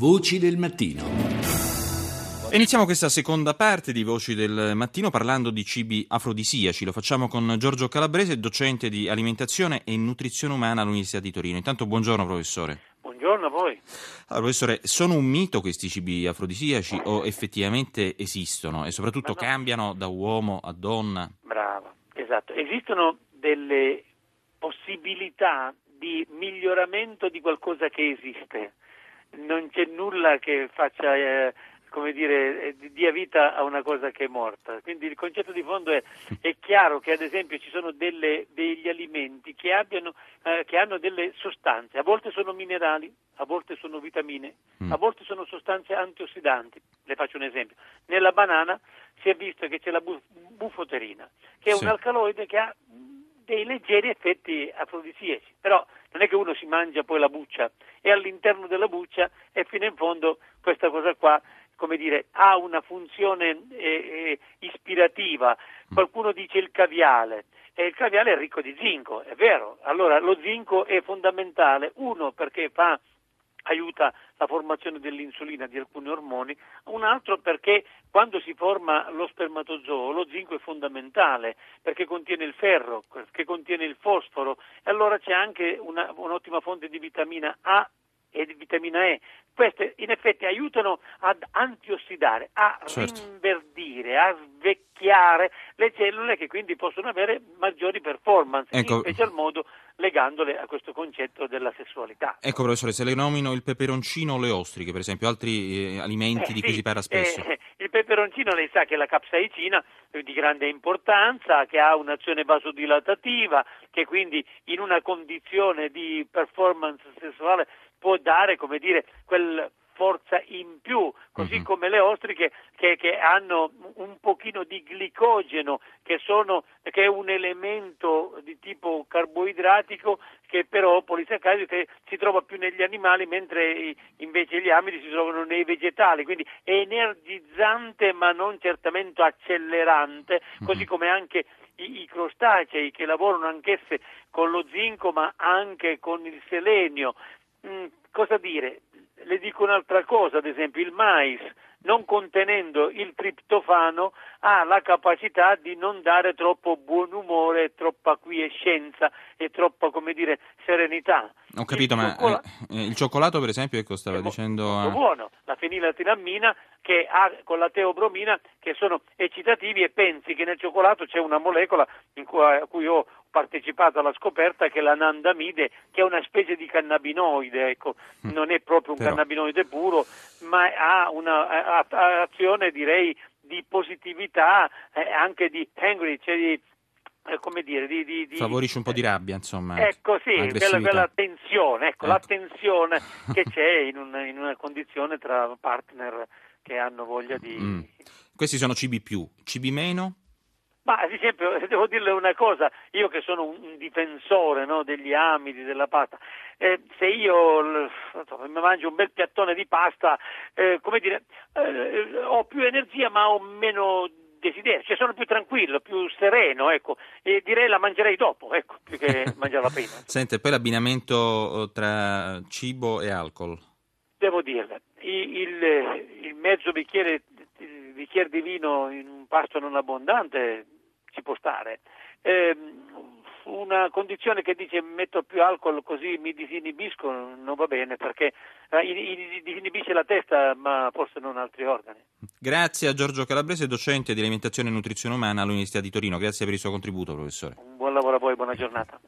Voci del mattino. Iniziamo questa seconda parte di Voci del Mattino parlando di cibi afrodisiaci. Lo facciamo con Giorgio Calabrese, docente di alimentazione e nutrizione umana all'Università di Torino. Intanto buongiorno professore. Buongiorno a voi. Allora, professore, sono un mito questi cibi afrodisiaci o effettivamente esistono e soprattutto no. cambiano da uomo a donna? Bravo, esatto. Esistono delle possibilità di miglioramento di qualcosa che esiste non c'è nulla che faccia, eh, come dire, eh, dia vita a una cosa che è morta. Quindi il concetto di fondo è, è chiaro che ad esempio ci sono delle, degli alimenti che, abbiano, eh, che, hanno delle sostanze, a volte sono minerali, a volte sono vitamine, mm. a volte sono sostanze antiossidanti. Le faccio un esempio. Nella banana si è visto che c'è la bufoterina, che è sì. un alcaloide che ha dei leggeri effetti afrodisiaci, però non è che uno si mangia poi la buccia e all'interno della buccia e fino in fondo questa cosa qua come dire, ha una funzione eh, eh, ispirativa. Qualcuno dice il caviale e il caviale è ricco di zinco, è vero. Allora lo zinco è fondamentale, uno perché fa aiuta la formazione dell'insulina di alcuni ormoni, un altro perché quando si forma lo spermatozoo lo zinco è fondamentale perché contiene il ferro, che contiene il fosforo e allora c'è anche una, un'ottima fonte di vitamina A e di vitamina E. Queste in effetti aiutano ad antiossidare, a certo. rinverdire, a svecchiare le cellule che quindi possono avere maggiori performance, ecco. in special modo legandole a questo concetto della sessualità. Ecco professore, se le nomino il peperoncino o le ostriche, per esempio, altri eh, alimenti eh, di sì, cui si parla spesso. Eh, il peperoncino lei sa che è la capsaicina di grande importanza, che ha un'azione vasodilatativa, che quindi in una condizione di performance sessuale può dare, come dire, quel forza in più, così mm-hmm. come le ostriche che, che, hanno un pochino di glicogeno, che, sono, che, è un elemento di tipo carboidratico che però polisaccharido che si trova più negli animali, mentre invece gli amidi si trovano nei vegetali, quindi è energizzante ma non certamente accelerante, mm-hmm. così come anche i, i crostacei che lavorano anch'esse con lo zinco ma anche con il selenio. Mm, cosa dire? Le dico un'altra cosa, ad esempio il mais, non contenendo il triptofano, ha la capacità di non dare troppo buon umore, troppa quiescenza e troppa, come dire, serenità. Ho capito, il ma cioccolato... eh, il cioccolato, per esempio, ecco, stava è dicendo... Molto ah... buono, la feniletilammina che ha con la teobromina che sono eccitativi e pensi che nel cioccolato c'è una molecola cui, a cui ho partecipato alla scoperta che è l'anandamide, che è una specie di cannabinoide, ecco, mm. non è proprio un Però... cannabinoide puro, ma ha un'azione direi di positività, eh, anche di angry, cioè di eh, come dire, di, di, di, favorisce un po' di rabbia, insomma. Ecco, sì, quella, quella, tensione, ecco, ecco. la tensione che c'è in, un, in, una condizione tra partner che hanno voglia di... Mm. Questi sono cibi più, cibi meno? Ma ad esempio, devo dirle una cosa, sono un difensore no, degli amidi, della pasta, eh, se io mi mangio un bel piattone di pasta, eh, come dire, eh, ho più energia ma ho meno desiderio, cioè sono più tranquillo, più sereno, ecco, e direi la mangerei dopo, ecco, più che mangiarla prima. Sente, poi l'abbinamento tra cibo e alcol? Devo dirle, il, il mezzo bicchiere, il bicchiere di vino in un pasto non abbondante ci può stare. Eh, una condizione che dice metto più alcol così mi disinibisco non va bene perché eh, disinibisce la testa ma forse non altri organi. Grazie a Giorgio Calabrese, docente di alimentazione e nutrizione umana all'Università di Torino. Grazie per il suo contributo, professore. Un buon lavoro a voi, buona giornata.